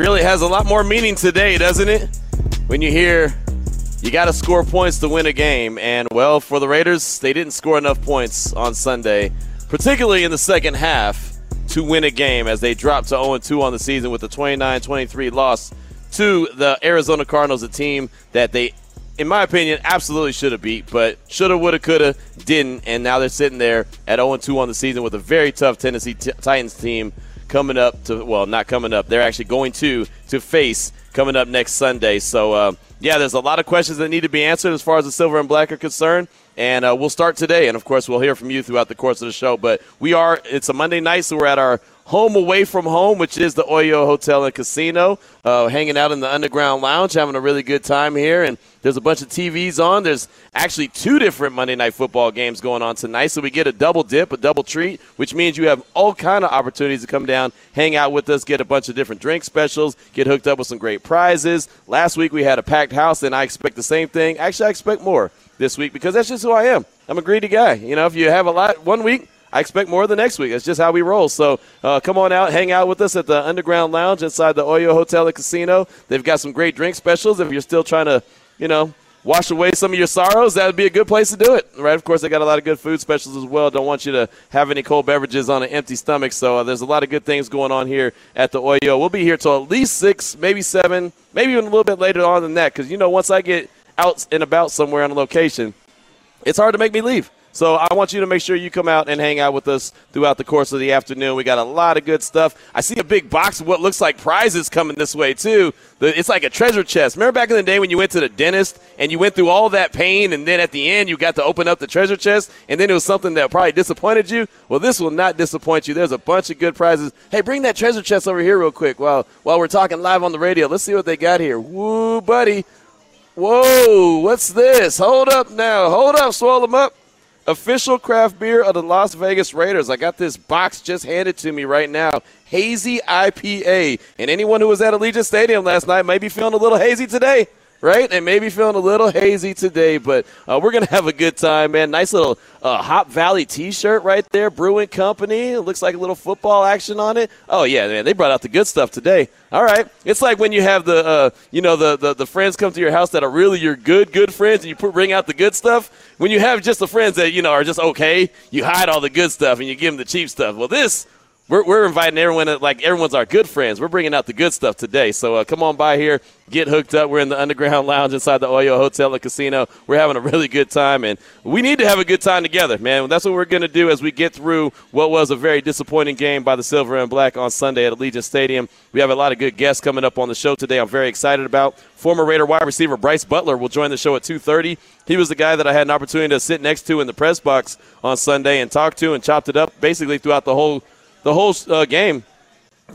really has a lot more meaning today, doesn't it? When you hear you got to score points to win a game. And, well, for the Raiders, they didn't score enough points on Sunday, particularly in the second half, to win a game as they dropped to 0 2 on the season with a 29 23 loss to the Arizona Cardinals, a team that they, in my opinion, absolutely should have beat, but shoulda, woulda, coulda, didn't. And now they're sitting there at 0 2 on the season with a very tough Tennessee t- Titans team coming up to, well, not coming up. They're actually going to, to face coming up next Sunday. So, uh, yeah, there's a lot of questions that need to be answered as far as the silver and black are concerned. And uh, we'll start today. And of course, we'll hear from you throughout the course of the show. But we are, it's a Monday night, so we're at our home away from home, which is the Oyo Hotel and Casino, uh, hanging out in the underground lounge, having a really good time here. And there's a bunch of TVs on. There's actually two different Monday night football games going on tonight, so we get a double dip, a double treat, which means you have all kind of opportunities to come down, hang out with us, get a bunch of different drink specials, get hooked up with some great prizes. Last week we had a packed house, and I expect the same thing. Actually, I expect more this week because that's just who I am. I'm a greedy guy. You know, if you have a lot one week, I expect more the next week. It's just how we roll. So uh, come on out, hang out with us at the Underground Lounge inside the Oyo Hotel and Casino. They've got some great drink specials. If you're still trying to, you know, wash away some of your sorrows, that would be a good place to do it, right? Of course, they got a lot of good food specials as well. Don't want you to have any cold beverages on an empty stomach. So uh, there's a lot of good things going on here at the Oyo. We'll be here till at least six, maybe seven, maybe even a little bit later on than that. Because you know, once I get out and about somewhere on a location, it's hard to make me leave. So I want you to make sure you come out and hang out with us throughout the course of the afternoon. We got a lot of good stuff. I see a big box of what looks like prizes coming this way too. It's like a treasure chest. Remember back in the day when you went to the dentist and you went through all that pain and then at the end you got to open up the treasure chest and then it was something that probably disappointed you? Well, this will not disappoint you. There's a bunch of good prizes. Hey, bring that treasure chest over here real quick while while we're talking live on the radio. Let's see what they got here. Woo, buddy. Whoa, what's this? Hold up now. Hold up, swallow them up official craft beer of the Las Vegas Raiders. I got this box just handed to me right now. Hazy IPA. And anyone who was at Allegiant Stadium last night may be feeling a little hazy today right? And maybe feeling a little hazy today, but uh, we're going to have a good time, man. Nice little uh, Hop Valley t shirt right there, Brewing Company. It looks like a little football action on it. Oh, yeah, man. They brought out the good stuff today. All right. It's like when you have the, uh, you know, the, the, the, friends come to your house that are really your good, good friends and you put, bring out the good stuff. When you have just the friends that, you know, are just okay, you hide all the good stuff and you give them the cheap stuff. Well, this we're, we're inviting everyone, like everyone's our good friends. We're bringing out the good stuff today. So uh, come on by here, get hooked up. We're in the underground lounge inside the Oyo Hotel and Casino. We're having a really good time, and we need to have a good time together, man. That's what we're going to do as we get through what was a very disappointing game by the Silver and Black on Sunday at Allegiant Stadium. We have a lot of good guests coming up on the show today. I'm very excited about. Former Raider wide receiver Bryce Butler will join the show at 2:30. He was the guy that I had an opportunity to sit next to in the press box on Sunday and talk to and chopped it up basically throughout the whole the whole uh, game.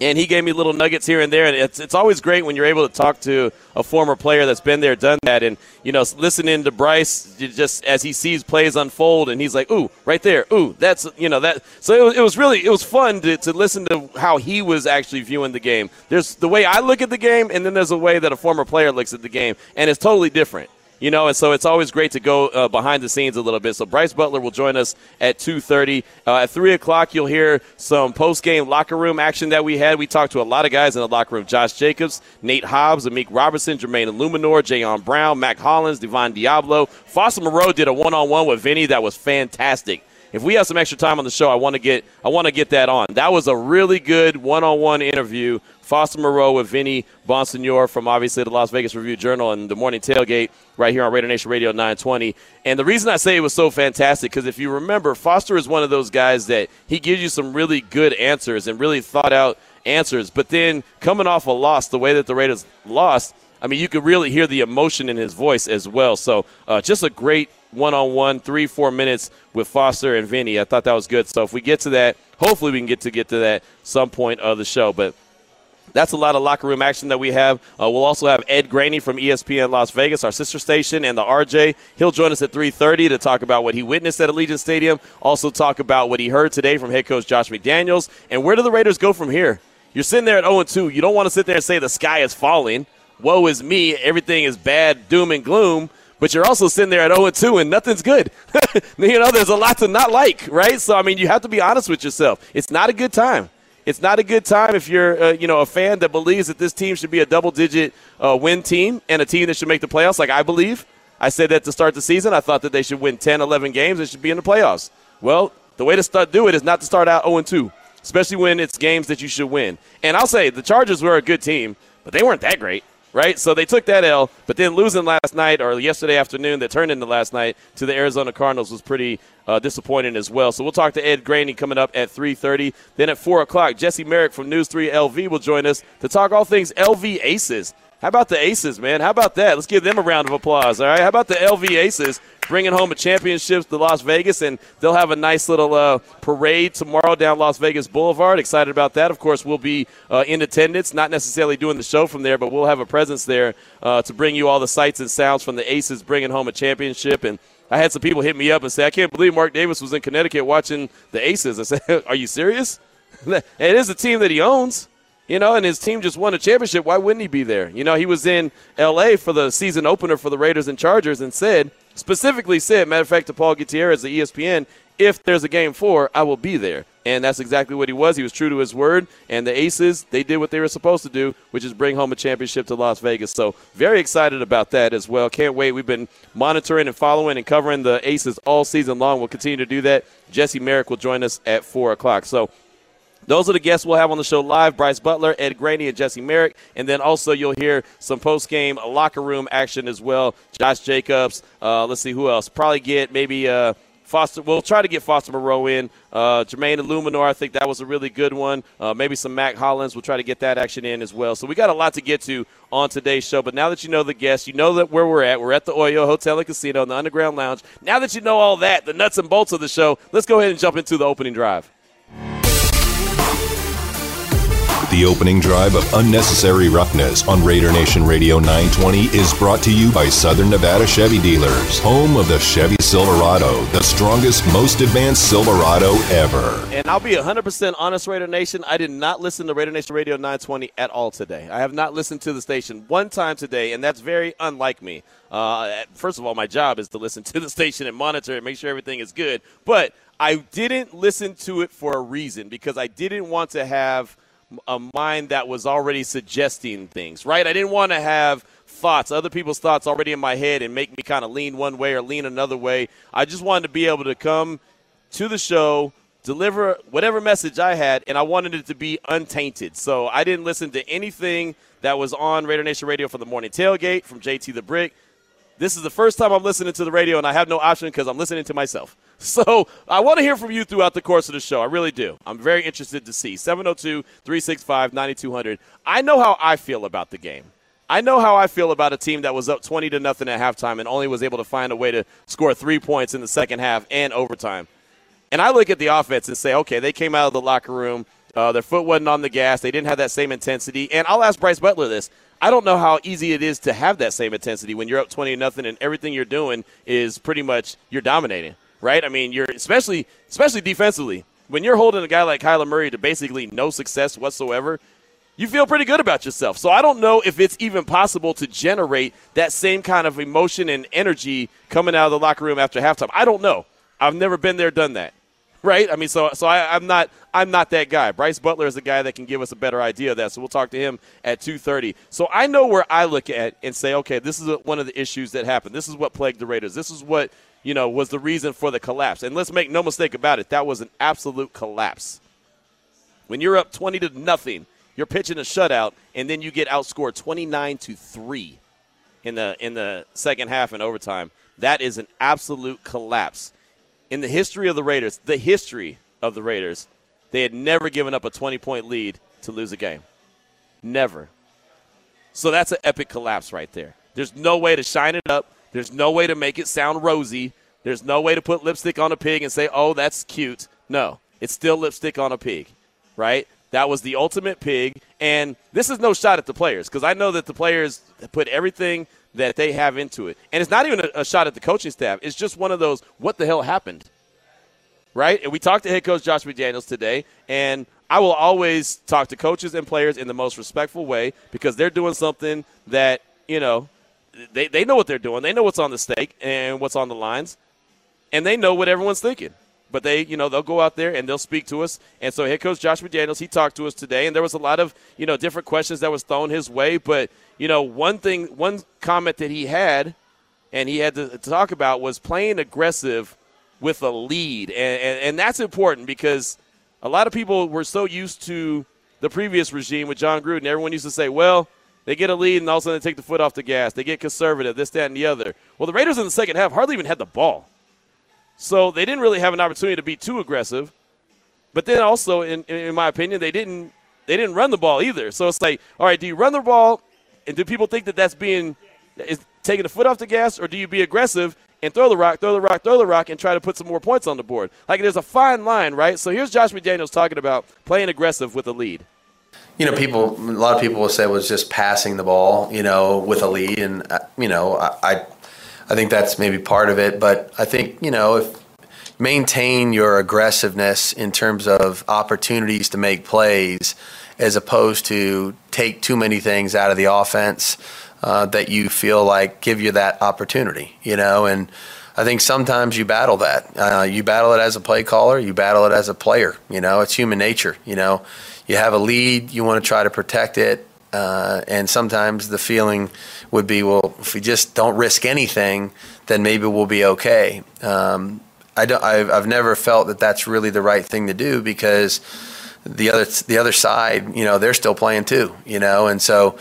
And he gave me little nuggets here and there, and it's it's always great when you're able to talk to a former player that's been there, done that, and you know, listening to Bryce just as he sees plays unfold, and he's like, "Ooh, right there, ooh, that's you know that." So it was, it was really it was fun to, to listen to how he was actually viewing the game. There's the way I look at the game, and then there's a way that a former player looks at the game, and it's totally different you know, and so it's always great to go uh, behind the scenes a little bit. So Bryce Butler will join us at 2:30. Uh, at three o'clock, you'll hear some post-game locker room action that we had. We talked to a lot of guys in the locker room: Josh Jacobs, Nate Hobbs, Amik Robertson, Jermaine Eluemunor, Jayon Brown, Mack Hollins, Divine Deablo. Foster Moreau did a one-on-one with Vinny that was fantastic if we have some extra time on the show, I want to get I want to get that on. That was a really good one-on-one interview. Foster Moreau with Vinny Bonsignore from obviously the Las Vegas Review Journal and the Morning Tailgate right here on Raider Nation Radio 920. And the reason I say it was so fantastic because if you remember, Foster is one of those guys that he gives you some really good answers and really thought out answers. But then coming off a loss, the way that the Raiders lost, I mean, you could really hear the emotion in his voice as well. So uh, just a great one on one, three, four minutes with Foster and Vinny. I thought that was good. So if we get to that, hopefully we can get to get to that some point of the show. But that's a lot of locker room action that we have. Uh, we'll also have Ed Graney from ESPN Las Vegas, our sister station, and the RJ. He'll join us at 3:30 to talk about what he witnessed at Allegiant Stadium. Also talk about what he heard today from head coach Josh McDaniels, and where do the Raiders go from here? You're sitting there at 0 2. You don't want to sit there and say the sky is falling. Woe is me. Everything is bad, doom and gloom but you're also sitting there at 0 2 and nothing's good. you know, there's a lot to not like, right? So, I mean, you have to be honest with yourself. It's not a good time. It's not a good time if you're, uh, you know, a fan that believes that this team should be a double-digit uh, win team and a team that should make the playoffs, like I believe. I said that to start the season. I thought that they should win 10, 11 games. They should be in the playoffs. Well, the way to start do it is not to start out 0 2, especially when it's games that you should win. And I'll say the Chargers were a good team, but they weren't that great right? So they took that L, but then losing last night or yesterday afternoon that turned into last night to the Arizona Cardinals was pretty uh, disappointing as well. So we'll talk to Ed Graney coming up at 3.30. Then at 4 o'clock, Jesse Merrick from News 3 LV will join us to talk all things LV Aces. How about the Aces, man? How about that? Let's give them a round of applause, all right? How about the LV Aces bringing home a championship to Las Vegas, and they'll have a nice little uh, parade tomorrow down Las Vegas Boulevard. Excited about that. Of course, we'll be uh, in attendance, not necessarily doing the show from there, but we'll have a presence there uh, to bring you all the sights and sounds from the Aces bringing home a championship. And I had some people hit me up and say, I can't believe Mark Davis was in Connecticut watching the Aces. I said, Are you serious? it is a team that he owns. You know, and his team just won a championship. Why wouldn't he be there? You know, he was in L.A. for the season opener for the Raiders and Chargers and said, specifically said, matter of fact, to Paul Gutierrez the ESPN, if there's a game four, I will be there. And that's exactly what he was. He was true to his word. And the Aces, they did what they were supposed to do, which is bring home a championship to Las Vegas. So very excited about that as well. Can't wait. We've been monitoring and following and covering the Aces all season long. We'll continue to do that. Jesse Merrick will join us at 4 o'clock. So those are the guests we'll have on the show live Bryce Butler, Ed Graney, and Jesse Merrick. And then also you'll hear some post game locker room action as well. Josh Jacobs. Uh, let's see who else. Probably get maybe. Uh, Foster, we'll try to get Foster Moreau in. Uh, Jermaine Eluemunor, I think that was a really good one. Uh, maybe some Mack Hollins. We'll try to get that action in as well. So we got a lot to get to on today's show. But now that you know the guests, you know that where we're at. We're at the Oyo Hotel and Casino in the Underground Lounge. Now that you know all that, the nuts and bolts of the show, let's go ahead and jump into the opening drive. The opening drive of Unnecessary Roughness on Raider Nation Radio 920 is brought to you by Southern Nevada Chevy Dealers, home of the Chevy Silverado, the strongest, most advanced Silverado ever. And I'll be 100% honest, Raider Nation. I did not listen to Raider Nation Radio 920 at all today. I have not listened to the station one time today, and that's very unlike me. Uh, first of all, my job is to listen to the station and monitor and make sure everything is good. But I didn't listen to it for a reason because I didn't want to have – a mind that was already suggesting things, right? I didn't want to have thoughts, other people's thoughts already in my head and make me kind of lean one way or lean another way. I just wanted to be able to come to the show, deliver whatever message I had, and I wanted it to be untainted. So I didn't listen to anything that was on Raider Nation Radio for the morning tailgate from JT the Brick. This is the first time I'm listening to the radio, and I have no option because I'm listening to myself. So I want to hear from you throughout the course of the show. I really do. I'm very interested to see. 702 365 9200. I know how I feel about the game. I know how I feel about a team that was up 20 to nothing at halftime and only was able to find a way to score three points in the second half and overtime. And I look at the offense and say, okay, they came out of the locker room. Uh, their foot wasn't on the gas. They didn't have that same intensity. And I'll ask Bryce Butler this. I don't know how easy it is to have that same intensity when you're up 20 to nothing and everything you're doing is pretty much you're dominating, right? I mean, you're especially especially defensively. When you're holding a guy like Kyler Murray to basically no success whatsoever, you feel pretty good about yourself. So I don't know if it's even possible to generate that same kind of emotion and energy coming out of the locker room after halftime. I don't know. I've never been there, done that right? I mean, so so I, am not I'm not that guy. Bryce Butler is the guy that can give us a better idea of that. So we'll talk to him at 2:30. So I know where I look at and say, okay, this is a, one of the issues that happened. This is what plagued the Raiders. This is what you know was the reason for the collapse. And let's make no mistake about it, that was an absolute collapse. When you're up 20 to nothing, you're pitching a shutout, and then you get outscored 29 to three in the in the second half and overtime. That is an absolute collapse in the history of the Raiders, the history of the Raiders, they had never given up a 20 point lead to lose a game. Never. So that's an epic collapse right there. There's no way to shine it up. There's no way to make it sound rosy. There's no way to put lipstick on a pig and say, oh, that's cute. No, it's still lipstick on a pig, right? That was the ultimate pig. And this is no shot at the players because I know that the players put everything that they have into it. And it's not even a, a shot at the coaching staff. It's just one of those, what the hell happened? Right? And we talked to head coach Josh McDaniels today, and I will always talk to coaches and players in the most respectful way because they're doing something that, you know, they, they know what they're doing. They know what's on the stake and what's on the lines, and they know what everyone's thinking. But they, you know, they'll go out there and they'll speak to us. And so head coach Josh McDaniels, he talked to us today, and there was a lot of, you know, different questions that was thrown his way. But, you know, one thing, one comment that he had, and he had to, to talk about was playing aggressive with a lead. And, and, and that's important because a lot of people were so used to the previous regime with John Gruden. Everyone used to say, well, they get a lead and all of a sudden they take the foot off the gas. They get conservative, this, that, and the other. Well, the Raiders in the second half hardly even had the ball. So they didn't really have an opportunity to be too aggressive. But then also, in, in my opinion, they didn't they didn't run the ball either. So it's like, all right, do you run the ball, and do people think that that's being is taking the foot off the gas, or do you be aggressive and throw the rock, throw the rock, throw the rock, and try to put some more points on the board? Like there's a fine line, right? So here's Josh McDaniels talking about playing aggressive with a lead. You know, people. A lot of people will say it was just passing the ball, you know, with a lead, and uh, you know, I, I think that's maybe part of it. But I think you know if maintain your aggressiveness in terms of opportunities to make plays as opposed to take too many things out of the offense uh, that you feel like give you that opportunity, you know, and I think sometimes you battle that. Uh, you battle it as a play caller, you battle it as a player, you know, it's human nature, you know. You have a lead, you want to try to protect it, uh, and sometimes the feeling would be, well, if we just don't risk anything, then maybe we'll be okay. Um, I don't, I've, I've never felt that that's really the right thing to do because the other the other side, you know, they're still playing too, you know, and so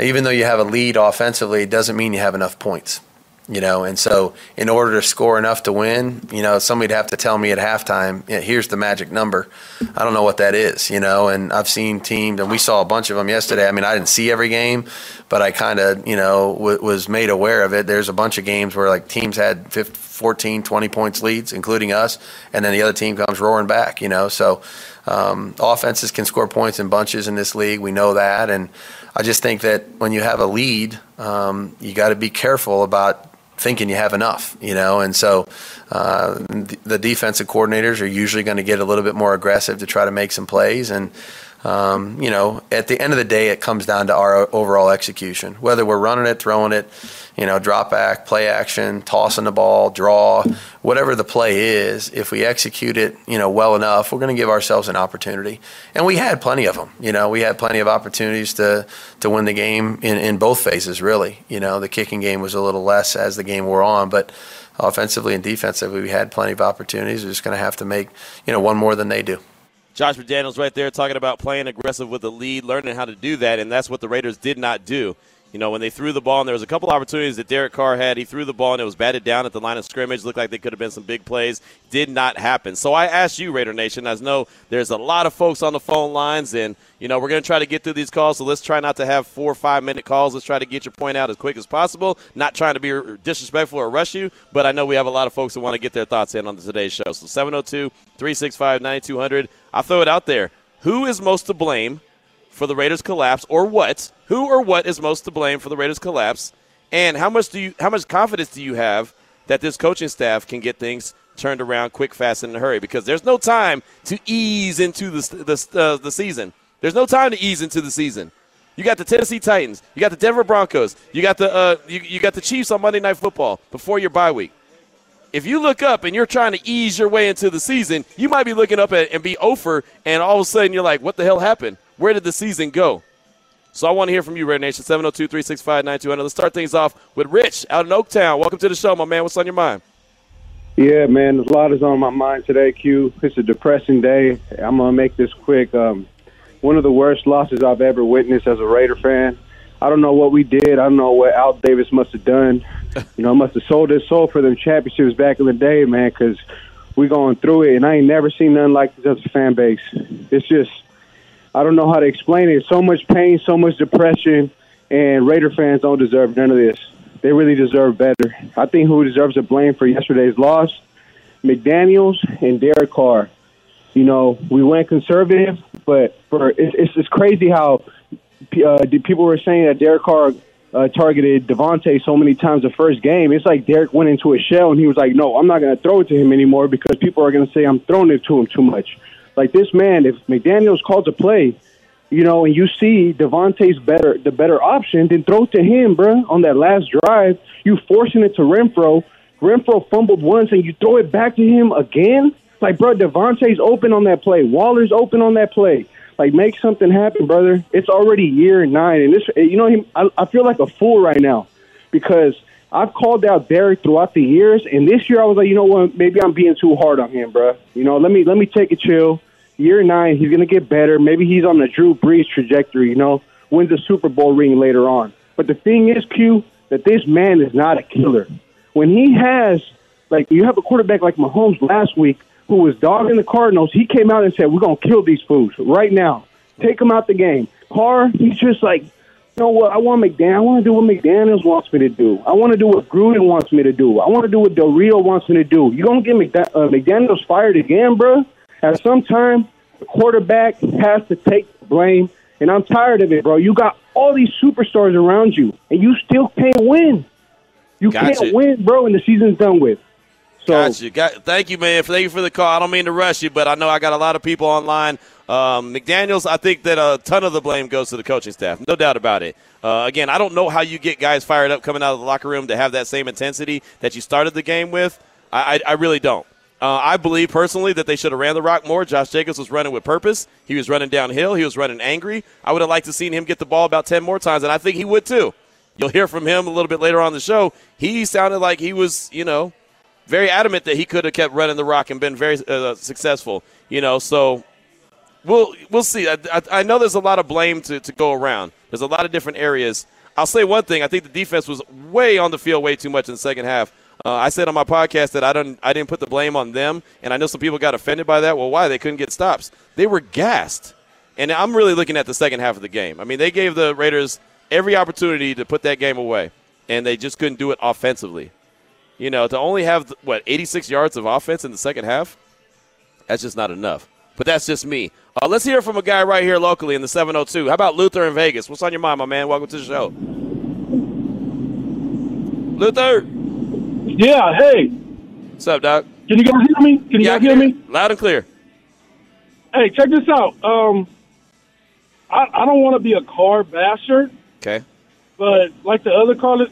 even though you have a lead offensively, it doesn't mean you have enough points you know and so in order to score enough to win you know somebody'd have to tell me at halftime here's the magic number. I don't know what that is you know and i've seen teams and we saw a bunch of them yesterday. I mean i didn't see every game but i kind of you know w- was made aware of it. There's a bunch of games where like teams had 15, 14 20 points leads including us and then the other team comes roaring back you know? So um, offenses can score points in bunches in this league. We know that and i just think that when you have a lead um, you got to be careful about thinking you have enough, you know. And so uh, the defensive coordinators are usually going to get a little bit more aggressive to try to make some plays. And um, you know, at the end of the day, it comes down to our overall execution. Whether we're running it, throwing it, you know, drop back, play action, tossing the ball, draw, whatever the play is, if we execute it, you know, well enough, we're going to give ourselves an opportunity. And we had plenty of them. You know, we had plenty of opportunities to to win the game in, in both phases. Really, you know, the kicking game was a little less as the game wore on, but offensively and defensively, we had plenty of opportunities. We're just going to have to make, you know, one more than they do. Josh McDaniels right there talking about playing aggressive with the lead, learning how to do that, and that's what the Raiders did not do. You know, when they threw the ball, and there was a couple opportunities that Derek Carr had. He threw the ball, and it was batted down at the line of scrimmage. Looked like they could have been some big plays. Did not happen. So I asked you, Raider Nation. I know there's a lot of folks on the phone lines, and, you know, we're going to try to get through these calls. So let's try not to have four or five minute calls. Let's try to get your point out as quick as possible. Not trying to be disrespectful or rush you, but I know we have a lot of folks who want to get their thoughts in on today's show. So 702 365 9200. I'll throw it out there. Who is most to blame for the Raiders' collapse, or what? Who or what is most to blame for the Raiders' collapse? And how much do you, how much confidence do you have that this coaching staff can get things turned around quick, fast, and in a hurry? Because there's no time to ease into the the, uh, the season. There's no time to ease into the season. You got the Tennessee Titans. You got the Denver Broncos. You got the uh, you, you got the Chiefs on Monday Night Football before your bye week if you look up and you're trying to ease your way into the season, you might be looking up at, and be over, and all of a sudden you're like, what the hell happened? Where did the season go? So I want to hear from you, Raider Nation, 702 365 9200. Let's start things off with Rich out in Oaktown. Welcome to the show, my man. What's on your mind? Yeah, man, a lot is on my mind today, Q. It's a depressing day. I'm going to make this quick. Um, one of the worst losses I've ever witnessed as a Raider fan. I don't know what we did. I don't know what Al Davis must have done. You know, must have sold his soul for them championships back in the day, man, because we going through it, and I ain't never seen nothing like this as a fan base. It's just, I don't know how to explain it. So much pain, so much depression, and Raider fans don't deserve none of this. They really deserve better. I think who deserves the blame for yesterday's loss, McDaniels and Derek Carr. You know, we went conservative, but for it's it's, it's crazy how uh, people were saying that Derek Carr uh, targeted Davante so many times the first game. It's like Derek went into a shell and he was like, "No, I'm not going to throw it to him anymore because people are going to say I'm throwing it to him too much." Like this man, if McDaniels called to play, you know, and you see Davante's better, the better option, then throw to him, bro. On that last drive, you forcing it to Renfrow. Renfrow fumbled once, and you throw it back to him again. Like, bro, Davante's open on that play. Waller's open on that play. Like, make something happen, brother. It's already year nine, and this, you know, I, I feel like a fool right now because I've called out Derek throughout the years, and this year I was like, you know what, maybe I'm being too hard on him, bro. You know, let me let me take a chill. Year nine, he's gonna get better. Maybe he's on the Drew Brees trajectory. You know, wins a Super Bowl ring later on. But the thing is, Q, that this man is not a killer. When he has, like, you have a quarterback like Mahomes last week who was dogging the Cardinals, he came out and said, "We're gonna kill these fools right now. Take them out the game." Carr, he's just like, you know what? I want McDaniel. I want to do what McDaniels wants me to do. I want to do what Gruden wants me to do. I want to do what Del Rio wants me to do. You gonna get uh, McDaniels fired again, bro? At some time, the quarterback has to take the blame, and I'm tired of it, bro. You got all these superstars around you, and you still can't win. You Gotcha. can't win, bro, and the season's done with. So, Got you. Got, thank you, man. Thank you for the call. I don't mean to rush you, but I know I got a lot of people online. Um, McDaniels, I think that a ton of the blame goes to the coaching staff. No doubt about it. Uh, again, I don't know how you get guys fired up coming out of the locker room to have that same intensity that you started the game with. I, I, I really don't. Uh, I believe personally that they should have ran the rock more. Josh Jacobs was running with purpose. He was running downhill. He was running angry. I would have liked to seen him get the ball about 10 more times, and I think he would too. You'll hear from him a little bit later on the show. He sounded like he was, you know, very adamant that he could have kept running the rock and been very uh, successful. You know, so we'll we'll see. I, I, I, know there's a lot of blame to, to go around. There's a lot of different areas. I'll say one thing. I think the defense was way on the field way too much in the second half. Uh, I said on my podcast that I don't I didn't put the blame on them, and I know some people got offended by that. Well, why? They couldn't get stops. They were gassed. And I'm really looking at the second half of the game. I mean, they gave the Raiders every opportunity to put that game away, and they just couldn't do it offensively. You know, to only have what 86 yards of offense in the second half, that's just not enough. But that's just me. Uh, let's hear from a guy right here locally in the 702. How about Luther in Vegas? What's on your mind, my man? Welcome to the show. Luther. Yeah, hey. What's up, Doc? Can you guys hear me? Can you yeah, guys hear me? Loud and clear. Hey, check this out. Um, I, I don't want to be a Carr basher, Okay. but like the other callers,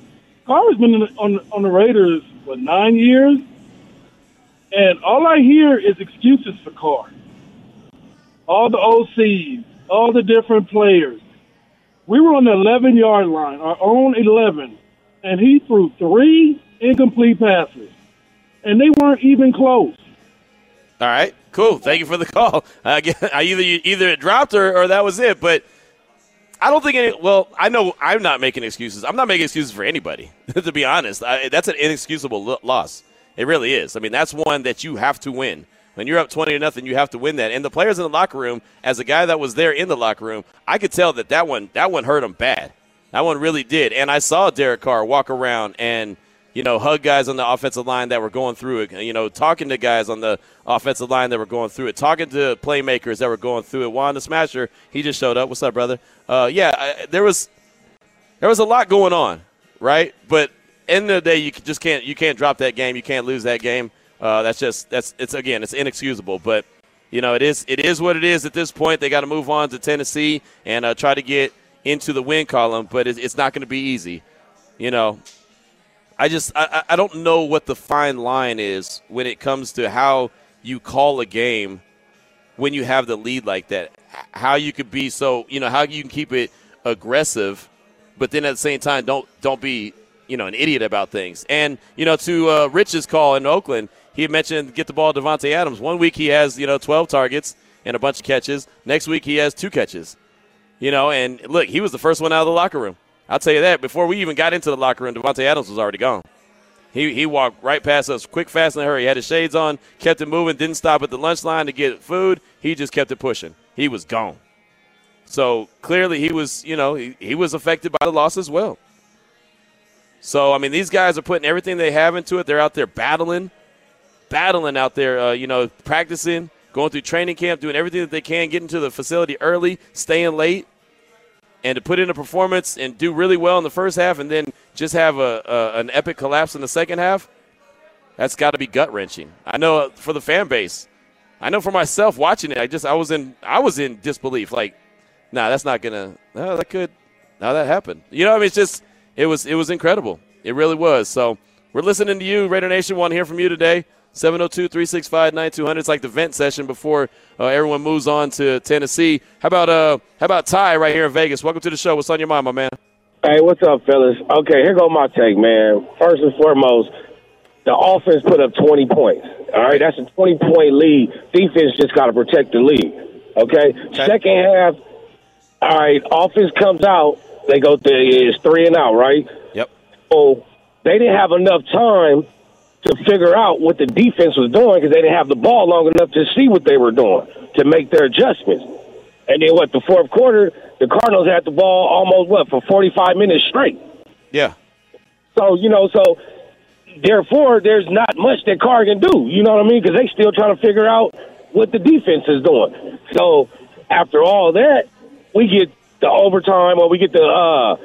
Carr has been on on the Raiders for nine years, and all I hear is excuses for Carr. All the OCs, all the different players. We were on the 11 yard line, our own 11, and he threw three incomplete passes, and they weren't even close. All right, cool. Thank you for the call. I, either either it dropped or, or that was it, but I don't think any. Well, I know I'm not making excuses. I'm not making excuses for anybody. to be honest, I, that's an inexcusable lo- loss. It really is. I mean, that's one that you have to win. When you're up 20 to nothing, you have to win that. And the players in the locker room, as a guy that was there in the locker room, I could tell that that one that one hurt them bad. That one really did. And I saw Derek Carr walk around and you know, hug guys on the offensive line that were going through it, you know, talking to guys on the offensive line that were going through it, talking to playmakers that were going through it. Juan the Smasher, he just showed up. What's up, brother? Uh, yeah, I, there was there was a lot going on, right? But end of the day, you just can't you can't drop that game. You can't lose that game. Uh, that's just that's it's again it's inexcusable. But you know it is it is what it is at this point. They got to move on to Tennessee and uh, try to get into the win column, but it's, it's not going to be easy. You know, I just I, I don't know what the fine line is when it comes to how you call a game when you have the lead like that. How you could be so you know how you can keep it aggressive, but then at the same time don't don't be you know an idiot about things. And you know to uh, Rich's call in Oakland, he mentioned get the ball to Davante Adams. One week he has you know 12 targets and a bunch of catches. Next week he has two catches. You know, and look, he was the first one out of the locker room. I'll tell you that. Before we even got into the locker room, Davante Adams was already gone. He, he walked right past us, quick, fast, in hurry. He had his shades on, kept it moving, didn't stop at the lunch line to get food. He just kept it pushing. He was gone. So clearly, he was, you know, he, he was affected by the loss as well. So I mean, these guys are putting everything they have into it. They're out there battling, battling out there, uh, you know, practicing, going through training camp, doing everything that they can, getting to the facility early, staying late, and to put in a performance and do really well in the first half, and then just have a, a an epic collapse in the second half. That's got to be gut wrenching. I know uh, for the fan base. I know for myself watching it. I just I was in I was in disbelief. Like, nah, that's not gonna. No, that could. Now that happened. You know, I mean, it's just it was it was incredible. It really was. So we're listening to you, Raider Nation. Want to hear from you today. 702-365-9200. It's like the vent session before uh, everyone moves on to Tennessee. How about uh how about Ty right here in Vegas? Welcome to the show. What's on your mind, my man? Hey, what's up, fellas? Okay, here go my take, man. First and foremost, the offense put up 20 points. All right, that's a 20 point lead. Defense just got to protect the lead. Okay? Okay. Second half, all right, offense comes out. They go it's three and out, right? Yep. So they didn't have enough time to figure out what the defense was doing because they didn't have the ball long enough to see what they were doing to make their adjustments. And then what? The fourth quarter, the Cardinals had the ball almost what for 45 minutes straight. Yeah. So you know, so therefore, there's not much that Carr can do. You know what I mean? Because they still trying to figure out what the defense is doing. So after all that, we get the overtime, or we get the, uh,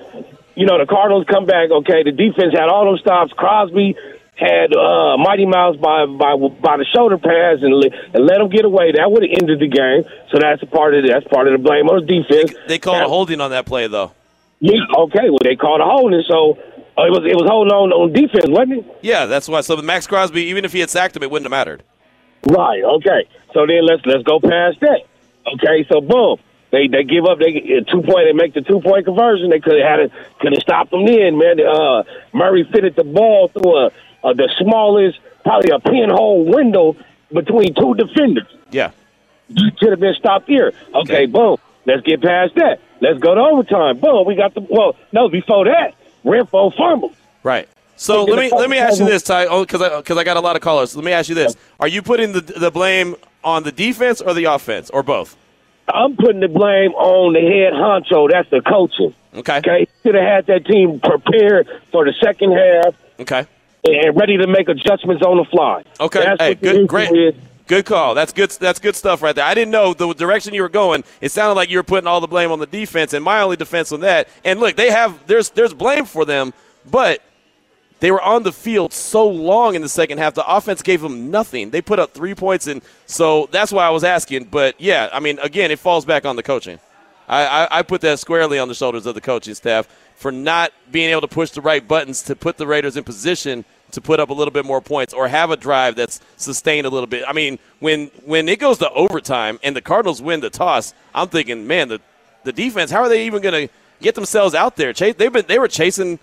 you know, the Cardinals come back. Okay, the defense had all those stops. Crosby had uh, Mighty Mouse by by by the shoulder pass and, le- and let him get away. That would have ended the game. So that's a part of it. That's part of the blame on the defense. They called a holding on that play though. Yeah, okay, well they called a holding, so uh, it was it was holding on on defense, wasn't it? Yeah, that's why. So Maxx Crosby, even if he had sacked him, it wouldn't have mattered. Right. Okay. So then let's let's go past that. Okay. So boom, they they give up. They two point. They make the two point conversion. They could have had it. Could have stopped them then, man. Uh, Murray fitted the ball through a, a the smallest, probably a pinhole window between two defenders. Yeah. You Should have been stopped here. Okay. Boom. Let's get past that. Let's go to overtime. Boom. We got the well. No, before that, Renfrow fumbled. Right. So let me let me ask you this, Ty, oh, because I because I got a lot of callers. Let me ask you this: Are you putting the the blame on the defense or the offense or both? I'm putting the blame on the head honcho. That's the coaching. Okay. Okay. Should have had that team prepared for the second half Okay. And ready to make adjustments on the fly. Okay. That's hey, good, great, is. good call. That's good. That's good stuff right there. I didn't know the direction you were going. It sounded like you were putting all the blame on the defense, and my only defense on that. And look, they have there's there's blame for them, but they were on the field so long in the second half. The offense gave them nothing. They put up three points, and so that's why I was asking. But yeah, I mean, again, it falls back on the coaching. I, I, I put that squarely on the shoulders of the coaching staff for not being able to push the right buttons to put the Raiders in position to put up a little bit more points or have a drive that's sustained a little bit. I mean, when when it goes to overtime and the Cardinals win the toss, I'm thinking, man, the the defense, how are they even going to get themselves out there? Chase, they've been they were chasing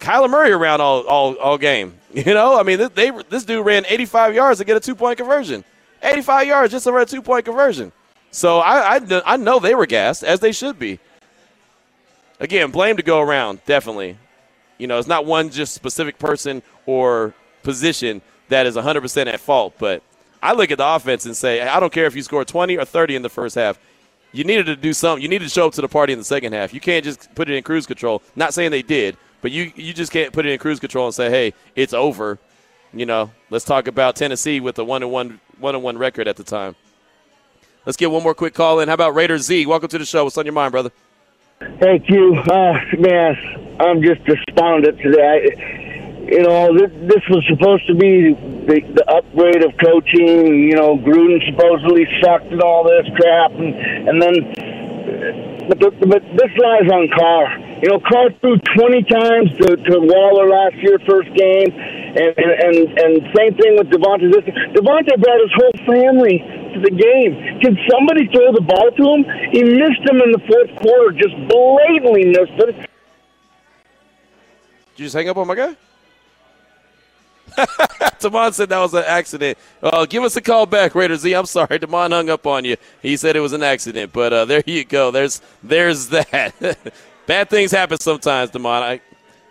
Kyler Murray around all, all, all game. You know, I mean, they, they this dude ran 85 yards to get a two point conversion. 85 yards just over a two point conversion. So I, I, I know they were gassed, as they should be. Again, blame to go around, definitely. You know, it's not one just specific person or position that is 100% at fault, but I look at the offense and say, I don't care if you score 20 or 30 in the first half. You needed to do something. You needed to show up to the party in the second half. You can't just put it in cruise control. Not saying they did, but you you just can't put it in cruise control and say, "Hey, it's over." You know, let's talk about Tennessee with a one and one one and one record at the time. Let's get one more quick call in. How about Raider Z? Welcome to the show. What's on your mind, brother? Thank you, Uh, man, I'm just despondent today. I, you know, this, this was supposed to be the, the upgrade of coaching. You know, Gruden supposedly sucked and all this crap, and and then, but but this lies on Carr. You know, Carr threw 20 times to, to Waller last year, first game, and and and, and same thing with Davante. Davante brought his whole family to the game. Can somebody throw the ball to him? He missed him in the fourth quarter, just blatantly missed it. Did you just hang up on my guy? Damon said that was an accident. Uh, give us a call back, Raider Z. I'm sorry, Damon hung up on you. He said it was an accident, but uh, there you go. There's there's that. Bad things happen sometimes, Damon. I,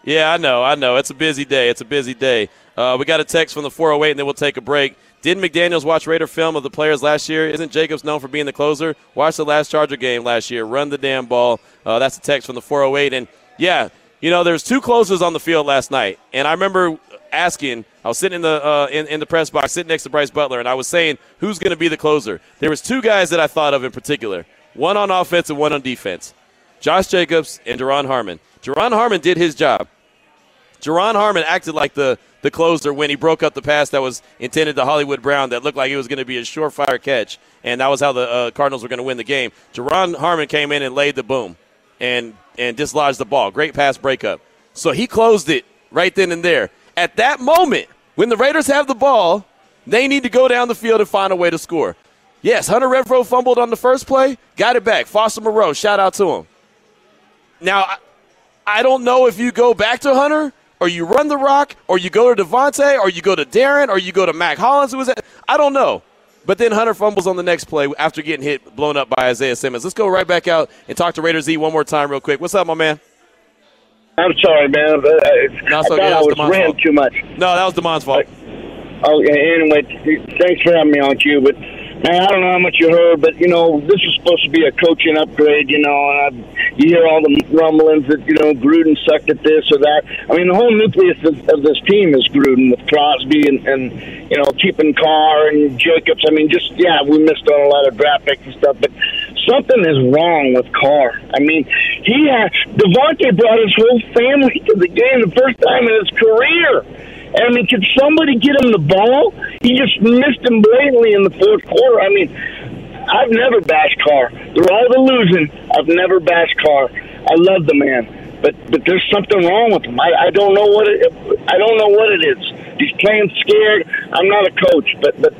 yeah, I know, I know. It's a busy day. It's a busy day. Uh, we got a text from the 408, and then we'll take a break. Didn't McDaniels watch Raider film of the players last year? Isn't Jacobs known for being the closer? Watch the last Charger game last year. Run the damn ball. Uh, that's a text from the 408. And yeah, you know, there's two closers on the field last night, and I remember asking. I was sitting in the uh, in, in the press box, sitting next to Bryce Butler, and I was saying who's going to be the closer. There was two guys that I thought of in particular. One on offense and one on defense. Josh Jacobs and Duron Harmon. Duron Harmon did his job. Duron Harmon acted like the, the closer when he broke up the pass that was intended to Hollywood Brown that looked like it was going to be a surefire catch, and that was how the uh, Cardinals were going to win the game. Duron Harmon came in and laid the boom and, and dislodged the ball. Great pass breakup. So he closed it right then and there. At that moment, when the Raiders have the ball, they need to go down the field and find a way to score. Yes, Hunter Renfrow fumbled on the first play, got it back. Foster Moreau, shout out to him. Now, I don't know if you go back to Hunter or you run the rock or you go to Davante or you go to Darren or you go to Mack Hollins, who was that? I don't know. But then Hunter fumbles on the next play after getting hit, blown up by Isaiah Simmons. Let's go right back out and talk to Raiders Z one more time, real quick. What's up, my man? I'm sorry, man. Uh, No, I it's okay. thought That I was ran fault. too much. No, that was Damon's fault. Oh, yeah, anyway, thanks for having me on, Q. But I don't know how much you heard, but you know, this is supposed to be a coaching upgrade. You know, and I, you hear all the rumblings that you know Gruden sucked at this or that. I mean, the whole nucleus of, of this team is Gruden with Crosby and, and you know keeping Carr and Jacobs. I mean, just yeah, we missed on a lot of draft picks and stuff, but something is wrong with Carr. I mean, he had Davante brought his whole family to the game the first time in his career. I mean, could somebody get him the ball? He just missed him blatantly in the fourth quarter. I mean, I've never bashed Carr. Through all the losing, I've never bashed Carr. I love the man, but but there's something wrong with him. I, I don't know what it. I don't know what it is. He's playing scared. I'm not a coach, but but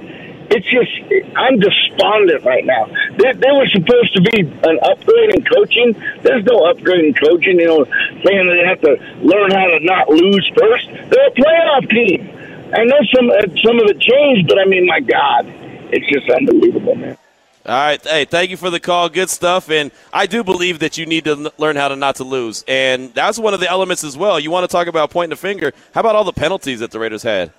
it's just I'm despondent right now. They, they were supposed to be an upgrade in coaching. There's no upgrade in coaching. You know, saying they have to learn how to not lose first. They're a playoff team. I know some uh, some of it changed, but I mean, my God, it's just unbelievable, man. All right. Hey, thank you for the call. Good stuff. And I do believe that you need to learn how to not to lose. And that's one of the elements as well. You want to talk about pointing the finger. How about all the penalties that the Raiders had?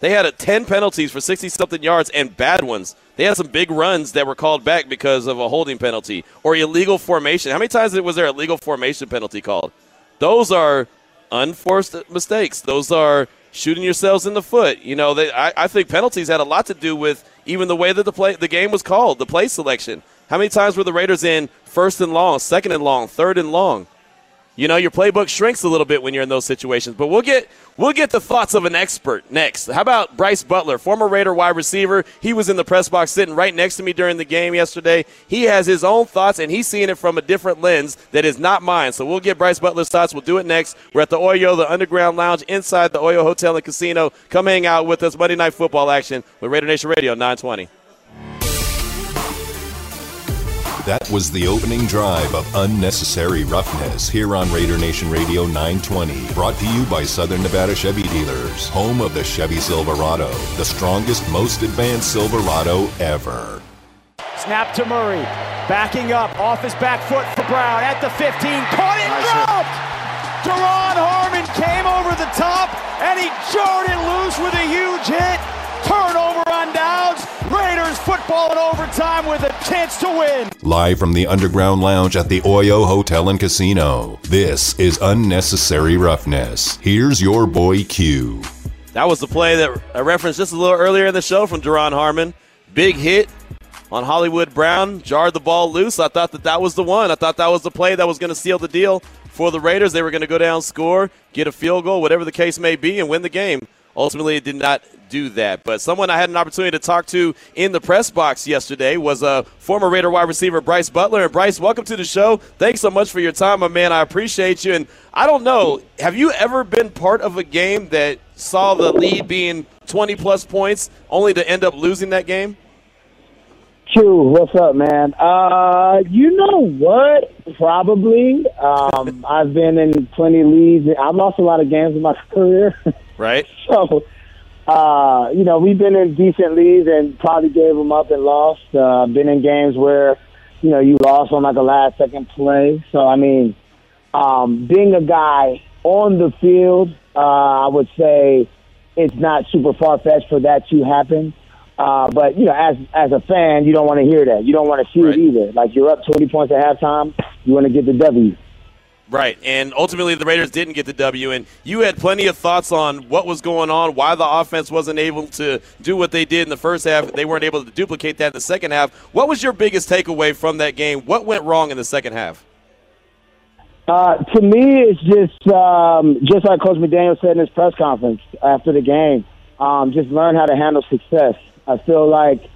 They had a 10 penalties for 60 something yards and bad ones. They had some big runs that were called back because of a holding penalty or illegal formation. How many times was there a legal formation penalty called? Those are unforced mistakes. Those are shooting yourselves in the foot. You know, they, I, I think penalties had a lot to do with even the way that the play the game was called, the play selection. How many times were the Raiders in first and long, second and long, third and long? You know, your playbook shrinks a little bit when you're in those situations. But we'll get we'll get the thoughts of an expert next. How about Bryce Butler, former Raider wide receiver? He was in the press box sitting right next to me during the game yesterday. He has his own thoughts and he's seeing it from a different lens that is not mine. So we'll get Bryce Butler's thoughts. We'll do it next. We're at the Oyo, the Underground Lounge inside the Oyo Hotel and Casino. Come hang out with us Monday Night Football action with Raider Nation Radio 920. That was the opening drive of Unnecessary Roughness here on Raider Nation Radio 920. Brought to you by Southern Nevada Chevy Dealers, home of the Chevy Silverado, the strongest, most advanced Silverado ever. Snap to Murray. Backing up off his back foot for Brown at the 15. Caught it dropped! Duron Harmon came over the top and he jarred it loose with a huge hit. Turnover on downs. Raiders football in overtime with a chance to win. Live from the Underground Lounge at the Oyo Hotel and Casino. This is Unnecessary Roughness. Here's your boy Q. That was the play that I referenced just a little earlier in the show from Duron Harmon. Big hit on Hollywood Brown, jarred the ball loose. I thought that that was the one. I thought that was the play that was going to seal the deal for the Raiders. They were going to go down, score, get a field goal, whatever the case may be, and win the game. Ultimately, it did not do that. But someone I had an opportunity to talk to in the press box yesterday was a former Raider wide receiver, Bryce Butler. And Bryce, welcome to the show. Thanks so much for your time, my man. I appreciate you. And I don't know, have you ever been part of a game that saw the lead being 20 plus points only to end up losing that game? Q, what's up, man? Uh, you know what? Probably. Um, I've been in plenty of leagues. I've lost a lot of games in my career. Right. so, uh, you know, we've been in decent leagues and probably gave them up and lost. Uh, been in games where, you know, you lost on like a last second play. So, I mean, um, being a guy on the field, uh, I would say it's not super far fetched for that to happen. Uh, but you know, as as a fan, you don't want to hear that. You don't want to see it either. Like you're up 20 points at halftime, you want to get the W. Right, and ultimately the Raiders didn't get the W. And you had plenty of thoughts on what was going on, why the offense wasn't able to do what they did in the first half. They weren't able to duplicate that in the second half. What was your biggest takeaway from that game? What went wrong in the second half? Uh, to me, it's just um, just like Coach McDaniel said in his press conference after the game. Um, just learn how to handle success. I feel like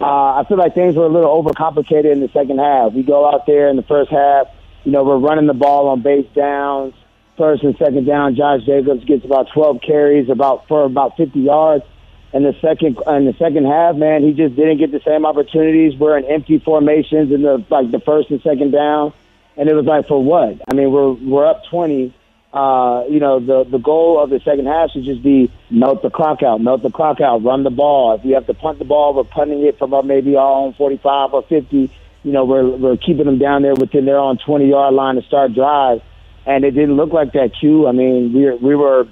uh, I feel like things were a little overcomplicated in the second half. We go out there in the first half you know, we're running the ball on base downs, first and second down. Josh Jacobs gets about 12 carries, about for about 50 yards. And the second in the second half, man, he just didn't get the same opportunities. We're in empty formations in the like the first and second down, and it was like for what? I mean, we're we're up 20. Uh, you know, the the goal of the second half should just be melt the clock out, melt the clock out, run the ball. If we have to punt the ball, we're punting it from maybe our own 45 or 50 you know, we're we're keeping them down there within their own 20 yard line to start drives, and it didn't look like that. Q. I mean, we we were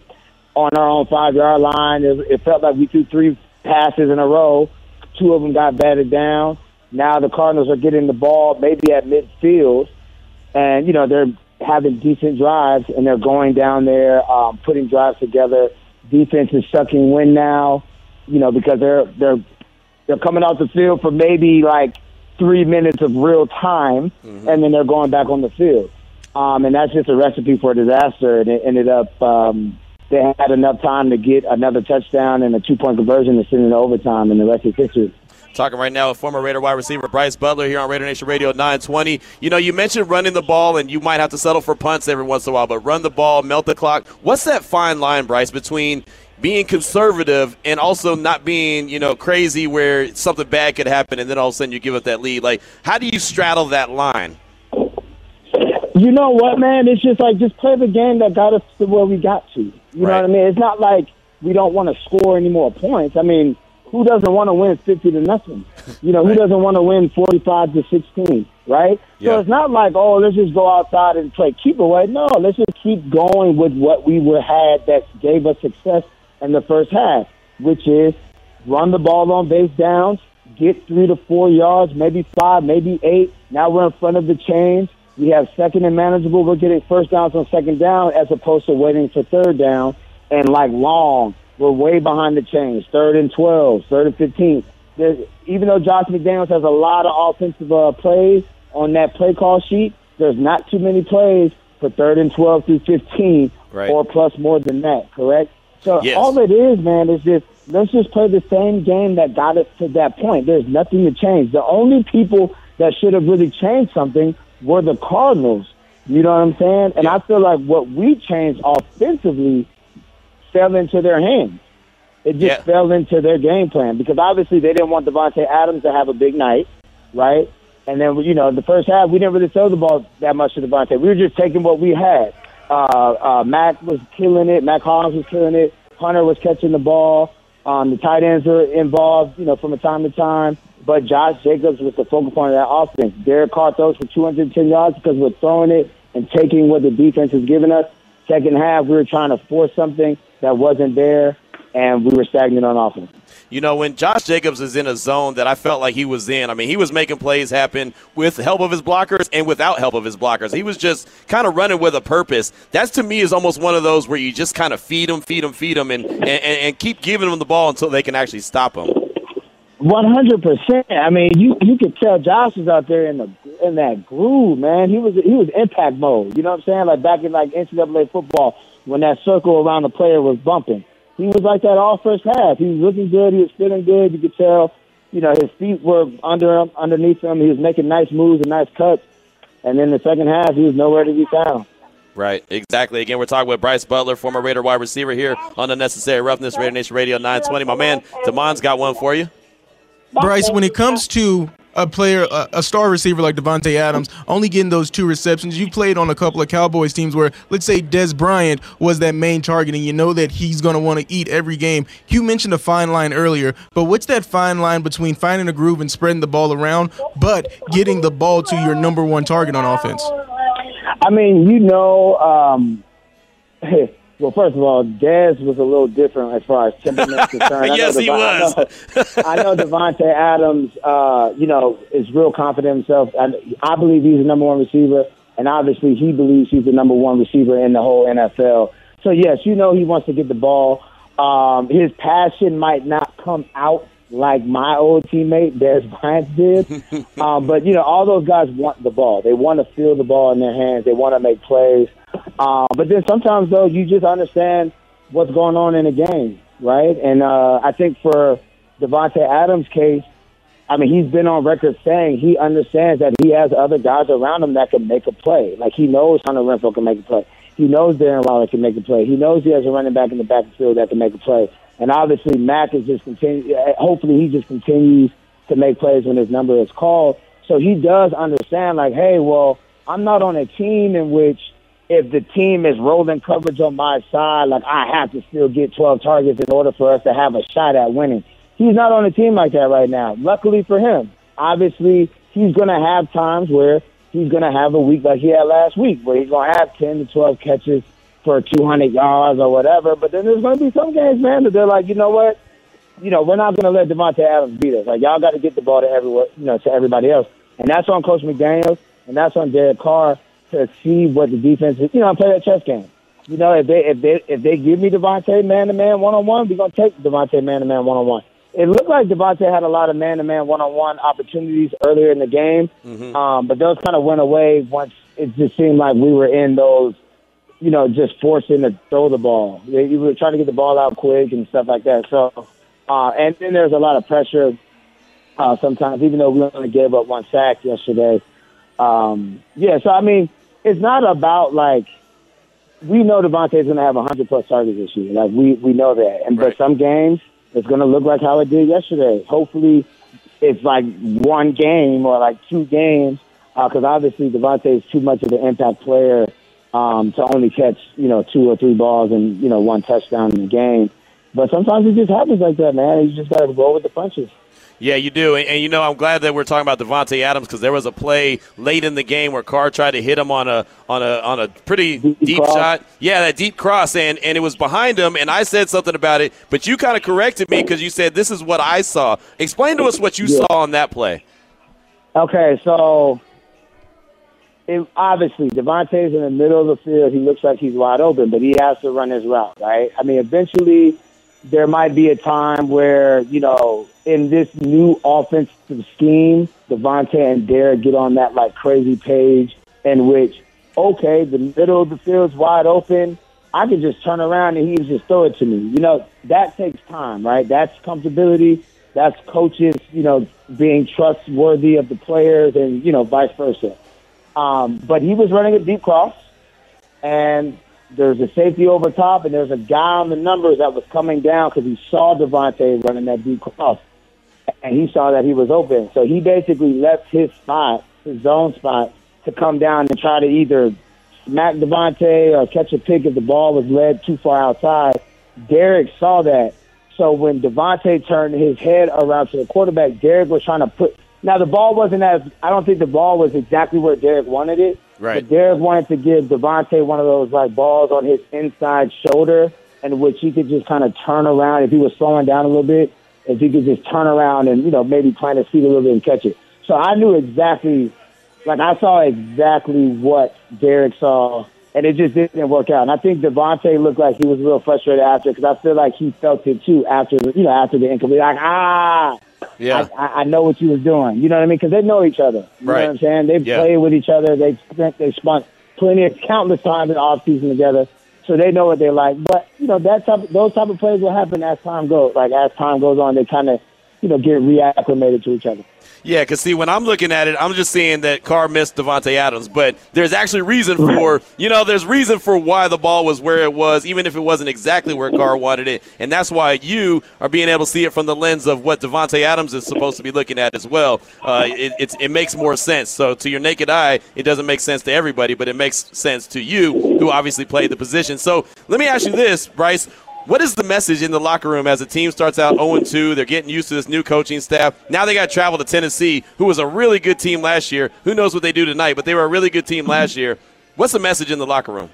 on our own five yard line. It, it felt like we threw three passes in a row. Two of them got batted down. Now the Cardinals are getting the ball maybe at midfield, and you know they're having decent drives and they're going down there, um, putting drives together. Defense is sucking wind now, you know, because they're they're they're coming out the field for maybe like three minutes of real time, mm-hmm. and then they're going back on the field. Um, and that's just a recipe for disaster. And it ended up um, they had enough time to get another touchdown and a two point conversion to send it to overtime, and the rest is history. Talking right now with former Raider wide receiver Bryce Butler here on Raider Nation Radio 920. You know, you mentioned running the ball, and you might have to settle for punts every once in a while, but run the ball, melt the clock. What's that fine line, Bryce, between being conservative and also not being, you know, crazy where something bad could happen and then all of a sudden you give up that lead. Like, how do you straddle that line? You know what, man? It's just like just play the game that got us to where we got to. You right. know what I mean? It's not like we don't want to score any more points. I mean, who doesn't want to win fifty to nothing? You know, right. who doesn't want to win forty five to sixteen? Right? Yeah. So it's not like, oh, let's just go outside and play keep away. No, let's just keep going with what we were had that gave us success in the first half, which is run the ball on base downs, get three to four yards, maybe five, maybe eight. Now we're in front of the chains. We have second and manageable. We're getting first downs on second down as opposed to waiting for third down and like long. We're way behind the chains. Third and 12, third and 15. There's, even though Josh McDaniels has a lot of offensive uh, plays on that play call sheet, there's not too many plays for third and 12 through 15 right. or plus more than that, correct? So yes. all it is, man, is just let's just play the same game that got us to that point. There's nothing to change. The only people that should have really changed something were the Cardinals. You know what I'm saying? And I feel like what we changed offensively fell into their hands. It just yeah. fell into their game plan because obviously they didn't want Davante Adams to have a big night, right? And then you know the first half we didn't really throw the ball that much to Davante. We were just taking what we had. Uh, uh, Mack was killing it. Mack Hollins was killing it. Hunter was catching the ball. Um, the tight ends were involved, you know, from a time to time. But Josh Jacobs was the focal point of that offense. Derek Carr throws for 210 yards because we're throwing it and taking what the defense has given us. Second half, we were trying to force something that wasn't there, and we were stagnant on offense you know, when Josh Jacobs is in a zone that I felt like he was in, I mean, he was making plays happen with help of his blockers and without help of his blockers. He was just kind of running with a purpose. That's to me is almost one of those where you just kind of feed them, feed them, feed them, and, and, and keep giving them the ball until they can actually stop them. One hundred percent. I mean, you you could tell Josh was out there in the in that groove, man. He was he was impact mode. You know what I'm saying? Like back in like NCAA football when that circle around the player was bumping he was like that all first half. He was looking good. He was feeling good. You could tell, you know, his feet were under him, underneath him. He was making nice moves and nice cuts. And then the second half, he was nowhere to be found. Right, exactly. Again, we're talking with Bryce Butler, former Raider wide receiver here on Unnecessary Roughness, Raider Nation Radio 920. My man, Damon's got one for you. Bryce, when it comes to a player, a, a, star receiver like Davante Adams, only getting those two receptions. You played on a couple of Cowboys teams where, let's say, Dez Bryant was that main target, and you know that he's going to want to eat every game. You mentioned a fine line earlier, but what's that fine line between finding a groove and spreading the ball around, but getting the ball to your number one target on offense? I mean, you know, um, Well, first of all, Dez was a little different as far as temperament concerned. yes, he was. I know, know Davante Adams, uh, you know, is real confident in himself. I, I believe he's the number one receiver. and obviously he believes he's the number one receiver in the whole NFL. So yes, you know he wants to get the ball. Um, his passion might not come out like my old teammate Dez Bryant did, um, but you know all those guys want the ball. They want to feel the ball in their hands. They want to make plays. Um, but then sometimes though you just understand what's going on in a game, right? And uh, I think for Davante Adams' case, I mean, he's been on record saying he understands that he has other guys around him that can make a play. Like he knows Hunter Renfrow can make a play. He knows Darren Waller can make a play. He knows he has a running back in the backfield that can make a play. And obviously, Mack is just continue. Hopefully, he just continues to make plays when his number is called. So he does understand, like, hey, well, I'm not on a team in which if the team is rolling coverage on my side, like I have to still get 12 targets in order for us to have a shot at winning. He's not on a team like that right now. Luckily for him, obviously he's going to have times where he's going to have a week like he had last week, where he's going to have 10 to 12 catches for 200 yards or whatever. But then there's going to be some games, man, that they're like, you know what? You know, we're not going to let Davante Adams beat us. Like y'all got to get the ball to everyone, you know, to everybody else, and that's on Coach McDaniels and that's on Derek Carr to see what the defense is. You know, I play that chess game. You know, if they if they if they give me Davante man to man one on one, we're gonna take Davante man to man one on one. It looked like Davante had a lot of man to man one on one opportunities earlier in the game, Mm-hmm. um, but those kind of went away once it just seemed like we were in those, you know, just forcing to throw the ball. You you were trying to get the ball out quick and stuff like that. So, uh, and then there's a lot of pressure uh, sometimes, even though we only gave up one sack yesterday. Um, yeah, so I mean, it's not about like we know Davante's going to have 100 plus targets this year. Like we we know that, and but some games it's going to look like how it did yesterday. Hopefully, it's like one game or like two games because obviously Davante is too much of an impact player um, to only catch you know two or three balls and you know one touchdown in the game. But sometimes it just happens like that, man. You just got to roll with the punches. Yeah, you do. And, and, you know, I'm glad that we're talking about Davante Adams because there was a play late in the game where Carr tried to hit him on a on a on a pretty deep, deep shot. Yeah, that deep cross and and it was behind him and I said something about it, but you kind of corrected me because you said this is what I saw. Explain to us what you Yeah. saw on that play. Okay, so it, obviously Davante's in the middle of the field. He looks like he's wide open, but he has to run his route, right? I mean, eventually there might be a time where you know in this new offensive scheme, Davante and Derek get on that like crazy page in which okay, the middle of the field's wide open. I can just turn around and he just throw it to me. You know, that takes time, right? That's comfortability. That's coaches, you know, being trustworthy of the players and, you know, vice versa. Um, but he was running a deep cross and there's a safety over top and there's a guy on the numbers that was coming down because he saw Davante running that deep cross and he saw that he was open. So he basically left his spot, his zone spot, to come down and try to either smack Davante or catch a pick if the ball was led too far outside. Derek saw that. So when Davante turned his head around to the quarterback, Derek was trying to put. Now the ball wasn't as. I don't think the ball was exactly where Derek wanted it. Right. But Derek wanted to give Davante one of those like balls on his inside shoulder, in which he could just kind of turn around if he was slowing down a little bit. If he could just turn around and you know maybe plant his feet a little bit and catch it. So I knew exactly like I saw exactly what Derek saw, and it just didn't work out. And I think Davante looked like he was a little frustrated after because I feel like he felt it too after the, you know after the incomplete. Like ah, Yeah. I, I, know what you was doing. You know what I mean? Because they know each other. You Right. know what I'm saying? They've Yeah. played with each other. They've spent they spent plenty of countless times in the off season together. So they know what they like. But you know that type those type of plays will happen as time goes. Like as time goes on, they kind of you know get reacclimated to each other. Yeah, because see, when I'm looking at it, I'm just seeing that Carr missed Davante Adams, but there's actually reason for, you know, there's reason for why the ball was where it was, even if it wasn't exactly where Carr wanted it, and that's why you are being able to see it from the lens of what Davante Adams is supposed to be looking at as well. Uh, it, it's, it makes more sense. So to your naked eye, it doesn't make sense to everybody, but it makes sense to you, who obviously played the position. So let me ask you this, Bryce. What is the message in the locker room as the team starts out 0 2? They're getting used to this new coaching staff. Now they got to travel to Tennessee, who was a really good team last year. Who knows what they do tonight, but they were a really good team last year. What's the message in the locker room?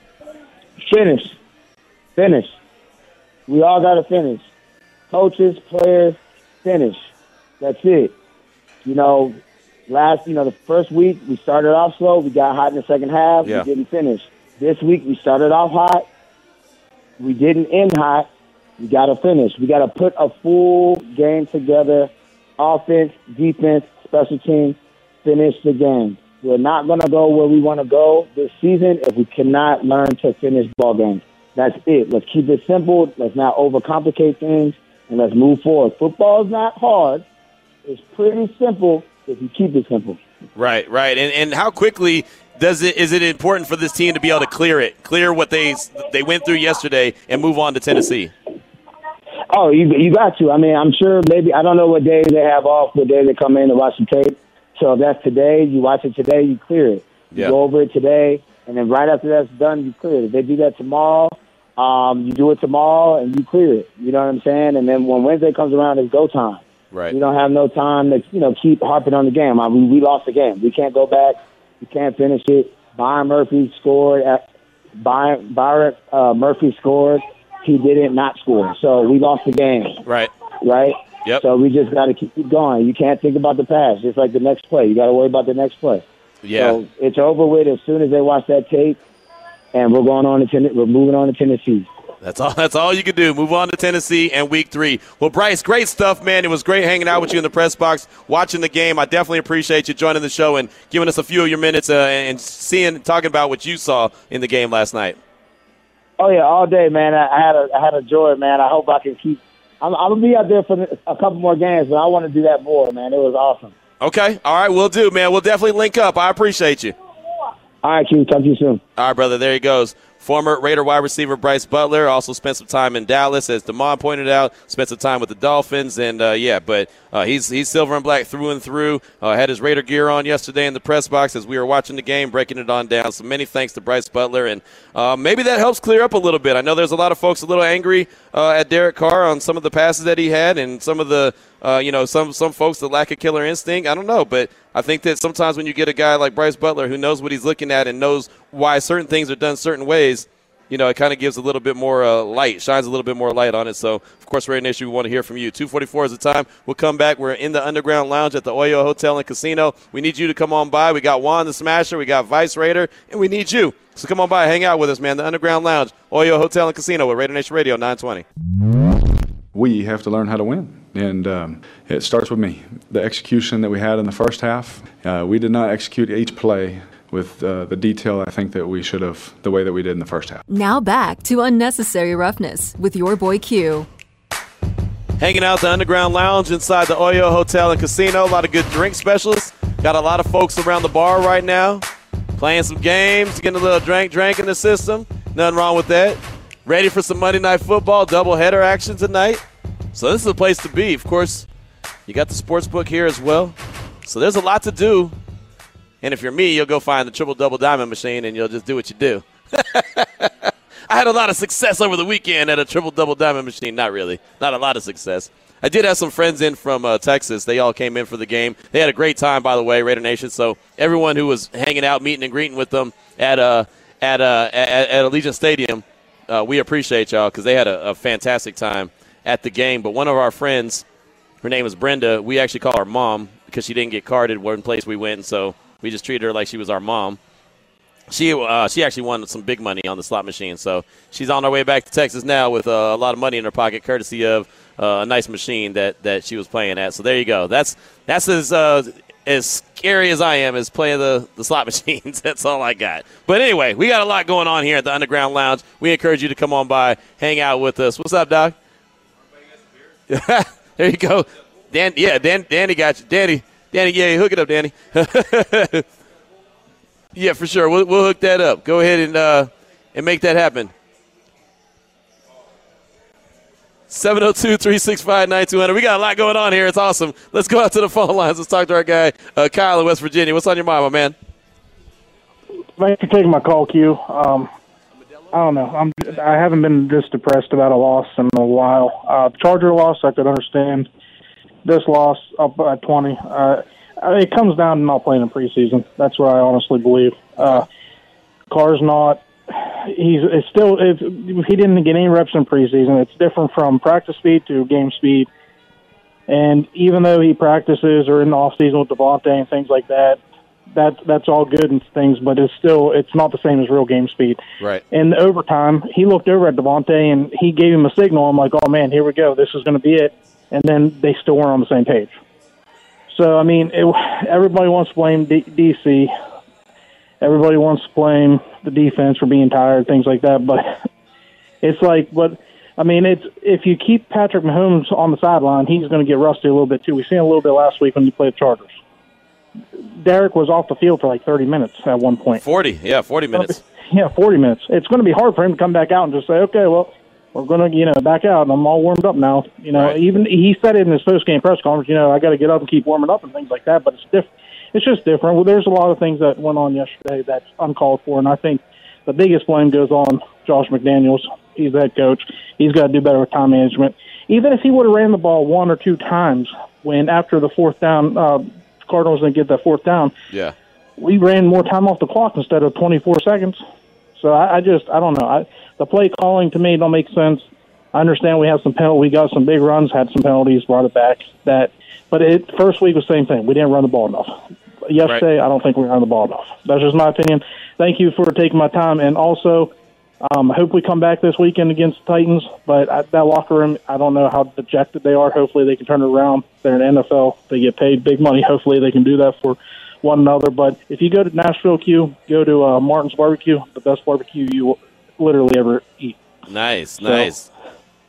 Finish. Finish. We all got to finish. Coaches, players, finish. That's it. You know, last, you know, the first week we started off slow. We got hot in the second half. Yeah. We didn't finish. This week we started off hot. We didn't end hot. We got to finish. We got to put a full game together. Offense, defense, special teams. Finish the game. We're not going to go where we want to go this season if we cannot learn to finish ball games. That's it. Let's keep it simple. Let's not overcomplicate things, and let's move forward. Football is not hard. It's pretty simple if you keep it simple. Right, right. And and how quickly does it is it important for this team to be able to clear it, clear what they they went through yesterday, and move on to Tennessee? Oh, you you got to. I mean, I'm sure maybe I don't know what day they have off, what day they come in to watch the tape. So if that's today, you watch it today, you clear it. You Yeah. go over it today, and then right after that's done, you clear it. If they do that tomorrow, um, you do it tomorrow and you clear it. You know what I'm saying? And then when Wednesday comes around, it's go time. Right. You don't have no time to you know keep harping on the game. I mean, we lost the game. We can't go back. We can't finish it. Byron Murphy scored. At, Byron, Byron uh, Murphy scored. He didn't not score. So we lost the game. Right. Right. Yep. So we just got to keep going. You can't think about the past. Just like the next play, you got to worry about the next play. Yeah. So it's over with as soon as they watch that tape, and we're going on to Ten- we're moving on to Tennessee. That's all. That's all you can do. Move on to Tennessee and Week Three. Well, Bryce, great stuff, man. It was great hanging out with you in the press box, watching the game. I definitely appreciate you joining the show and giving us a few of your minutes uh, and seeing, talking about what you saw in the game last night. Oh yeah, all day, man. I, I had a I had a joy, man. I hope I can keep. I'm, I'm gonna be out there for a couple more games, but I want to do that more, man. It was awesome. Okay. All right. We'll do, man. We'll definitely link up. I appreciate you. All right, Q. Talk to you soon. All right, brother. There he goes. Former Raider wide receiver Bryce Butler also spent some time in Dallas, as Damon pointed out. Spent some time with the Dolphins, and uh, yeah, but uh, he's he's silver and black through and through. Uh, had his Raider gear on yesterday in the press box as we were watching the game, breaking it on down. So many thanks to Bryce Butler, and uh, maybe that helps clear up a little bit. I know there's a lot of folks a little angry uh, at Derek Carr on some of the passes that he had, and some of the uh, you know some some folks that lack a killer instinct. I don't know, but I think that sometimes when you get a guy like Bryce Butler who knows what he's looking at and knows why certain things are done certain ways, you know, it kind of gives a little bit more uh, light, shines a little bit more light on it. So, of course, Raider Nation, we want to hear from you. 244 is the time. We'll come back. We're in the Underground Lounge at the Oyo Hotel and Casino. We need you to come on by. We got Juan the Smasher, we got Vice Raider, and we need you. So come on by, hang out with us, man. The Underground Lounge, Oyo Hotel and Casino with Raider Nation Radio 920. We have to learn how to win. And um, it starts with me. The execution that we had in the first half, uh, we did not execute each play with uh, the detail I think that we should have, the way that we did in the first half. Now back to Unnecessary Roughness with your boy Q. Hanging out the Underground Lounge inside the Oyo Hotel and Casino. A lot of good drink specials. Got a lot of folks around the bar right now playing some games, getting a little drink drink in the system. Nothing wrong with that. Ready for some Monday Night Football doubleheader action tonight. So this is the place to be. Of course, you got the sports book here as well. So there's a lot to do. And if you're me, you'll go find the triple double diamond machine and you'll just do what you do. I had a lot of success over the weekend at a triple double diamond machine. Not really. Not a lot of success. I did have some friends in from uh, Texas. They all came in for the game. They had a great time, by the way, Raider Nation. So everyone who was hanging out, meeting and greeting with them at uh, at uh, at, at Allegiant Stadium, uh, we appreciate y'all because they had a, a fantastic time at the game. But one of our friends, her name is Brenda. We actually call her mom because she didn't get carded one place we went, and so we just treated her like she was our mom. She uh, she actually won some big money on the slot machine, so she's on her way back to Texas now with uh, a lot of money in her pocket, courtesy of uh, a nice machine that, that she was playing at. So there you go. That's that's as uh, as scary as I am as playing the, the slot machines. that's all I got. But anyway, we got a lot going on here at the Underground Lounge. We encourage you to come on by, hang out with us. What's up, Doc? there you go. Dan, yeah, Dan, Danny got you. Danny, Danny, yeah, hook it up, Danny. yeah, for sure. We'll, we'll hook that up. Go ahead and uh, and make that happen. 702-365-9200. We got a lot going on here. It's awesome. Let's go out to the phone lines. Let's talk to our guy, uh, Kyle in West Virginia. What's on your mind, my man? Thanks for taking my call, Q. Um, I don't know. I'm. I haven't been this depressed about a loss in a while. Uh, Charger loss, I could understand. This loss up by 20. Uh, it comes down to not playing in preseason. That's what I honestly believe. Uh, not. He's it's still. If, if he didn't get any reps in preseason, it's different from practice speed to game speed. And even though he practices or in the off season with Davante and things like that, that that's all good and things, but it's still it's not the same as real game speed. Right. In the overtime, he looked over at Davante and he gave him a signal. I'm like, oh man, here we go. This is going to be it. And then they still weren't on the same page. So I mean, it, everybody wants to blame D- DC. Everybody wants to blame the defense for being tired, things like that. But it's like, but I mean, it's if you keep Patrick Mahomes on the sideline, he's going to get rusty a little bit too. We seen a little bit last week when he played the Chargers. Derek was off the field for like 30 minutes at one point. 40, yeah, 40 minutes. Yeah, 40 minutes. It's going to be hard for him to come back out and just say, okay, well, we're going to, you know, back out. and I'm all warmed up now. You know, Right. even he said it in his post game press conference. You know, I got to get up and keep warming up and things like that. But it's different. It's just different. Well, there's a lot of things that went on yesterday that's uncalled for, and I think the biggest blame goes on Josh McDaniels. He's the head coach. He's got to do better with time management. Even if he would have ran the ball one or two times when after the fourth down, uh, Cardinals didn't get that fourth down Yeah. we ran more time off the clock instead of 24 seconds. So I, I just I don't know. I, the play calling to me don't make sense. I understand we have some penalty. We got some big runs, had some penalties, brought it back. That, but it first week was the same thing. We didn't run the ball enough. Yesterday, I don't think we ran the ball enough. That's just my opinion. Thank you for taking my time, and also. Um, I hope we come back this weekend against the Titans, but I, that locker room, I don't know how dejected they are. Hopefully, they can turn it around. They're in NFL. They get paid big money. Hopefully, they can do that for one another. But if you go to Nashville Q, go to uh, Martin's Barbecue, the best barbecue you will literally ever eat. Nice, nice.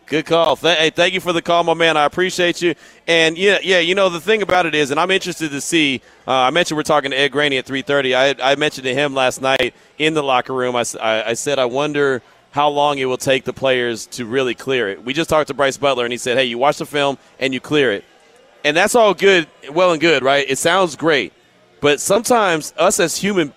Good call. Th- hey, thank you for the call, my man. I appreciate you. And yeah, yeah. You know the thing about it is, and I'm interested to see. Uh, I mentioned we're talking to Ed Graney at 3:30. I, I mentioned to him last night in the locker room. I I said I wonder how long it will take the players to really clear it. We just talked to Bryce Butler, and he said, "Hey, you watch the film and you clear it." and that's all good, well and good, right? It sounds great, but sometimes us as human,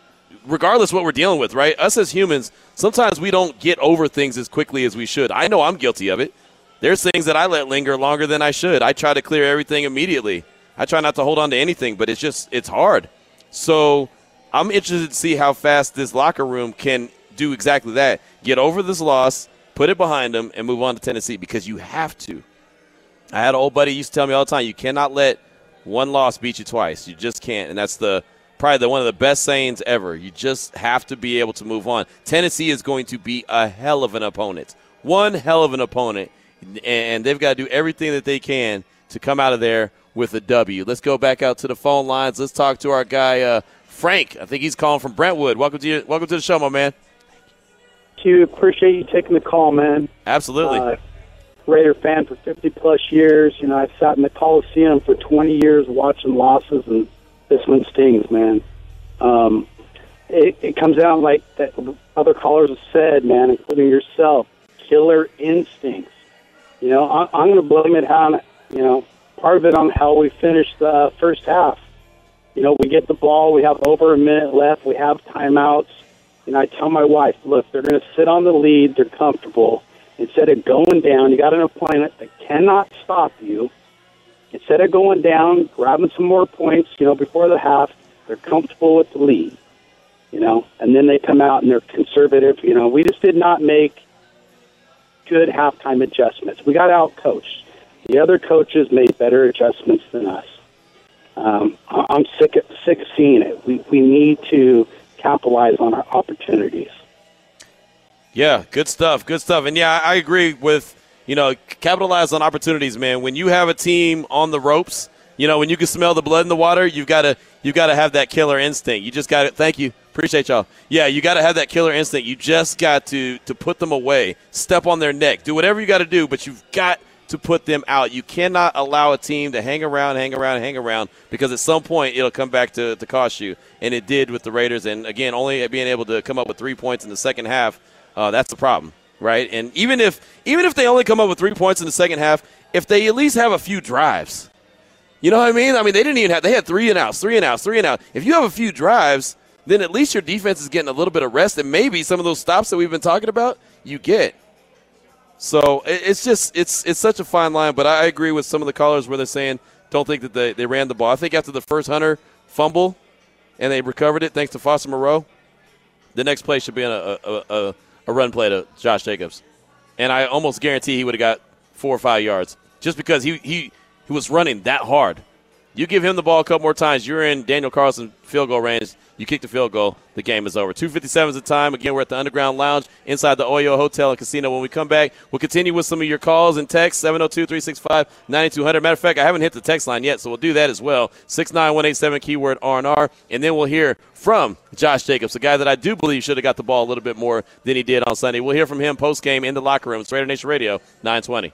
regardless what we're dealing with, right? Us as humans, sometimes we don't get over things as quickly as we should. I know I'm guilty of it. There's things that I let linger longer than I should. I try to clear everything immediately. I try not to hold on to anything, but it's just it's hard. So I'm interested to see how fast this locker room can do exactly that. Get over this loss, put it behind them, and move on to Tennessee because you have to. I had an old buddy used to tell me all the time, you cannot let one loss beat you twice. You just can't, and that's the probably the one of the best sayings ever. You just have to be able to move on. Tennessee is going to be a hell of an opponent, one hell of an opponent, and they've got to do everything that they can to come out of there with a W. Let's go back out to the phone lines. Let's talk to our guy uh, Frank. I think he's calling from Brentwood. Welcome to you. Welcome to the show, my man. Q, appreciate you taking the call, man. Absolutely. Uh, Raider fan for 50 plus years. You know, I've sat in the Coliseum for 20 years watching losses, and this one stings, man. Um, it, it comes down like that other callers have said, man, including yourself, killer instincts. You know, I, I'm going to blame it on, you know, part of it on how we finished the first half. You know, we get the ball, we have over a minute left, we have timeouts. And I tell my wife, look, they're going to sit on the lead, they're comfortable. Instead of going down, you got an opponent that cannot stop you. Instead of going down, grabbing some more points, you know, before the half, they're comfortable with the lead, you know, and then they come out and they're conservative. You know, we just did not make good halftime adjustments. We got out coached. The other coaches made better adjustments than us. Um, I'm sick of, sick of seeing it. We, we need to capitalize on our opportunities. Yeah, good stuff. Good stuff. And yeah, I agree with, you know, capitalize on opportunities, man. When you have a team on the ropes, you know, when you can smell the blood in the water, you've got to you've got to have that killer instinct. You just got to thank you. Appreciate y'all. Yeah, you got to have that killer instinct. You just got to to put them away. Step on their neck. Do whatever you got to do, but you've got to put them out. You cannot allow a team to hang around, hang around, hang around because at some point it'll come back to, to cost you. And it did with the Raiders. And again, only being able to come up with three points in the second half, uh, that's the problem, right? And even if even if they only come up with three points in the second half, if they at least have a few drives, you know what I mean? I mean they didn't even have they had three and outs, three and outs, three and outs. If you have a few drives, then at least your defense is getting a little bit of rest, and maybe some of those stops that we've been talking about, you get. So it's just it's it's such a fine line, but I agree with some of the callers where they're saying don't think that they, they ran the ball. I think after the first Hunter fumble and they recovered it thanks to Foster Moreau, the next play should be on a, a, a, a run play to Josh Jacobs, and I almost guarantee he would have got four or five yards just because he he He was running that hard. You give him the ball a couple more times, you're in Daniel Carlson field goal range. You kick the field goal, the game is over. 257 is the time. Again, we're at the Underground Lounge inside the Oyo Hotel and Casino. When we come back, we'll continue with some of your calls and texts 702 365 9200. Matter of fact, I haven't hit the text line yet, so we'll do that as well. 69187 keyword R&R. And then we'll hear from Josh Jacobs, a guy that I do believe should have got the ball a little bit more than he did on Sunday. We'll hear from him post game in the locker room. It's Raider Nation Radio 920.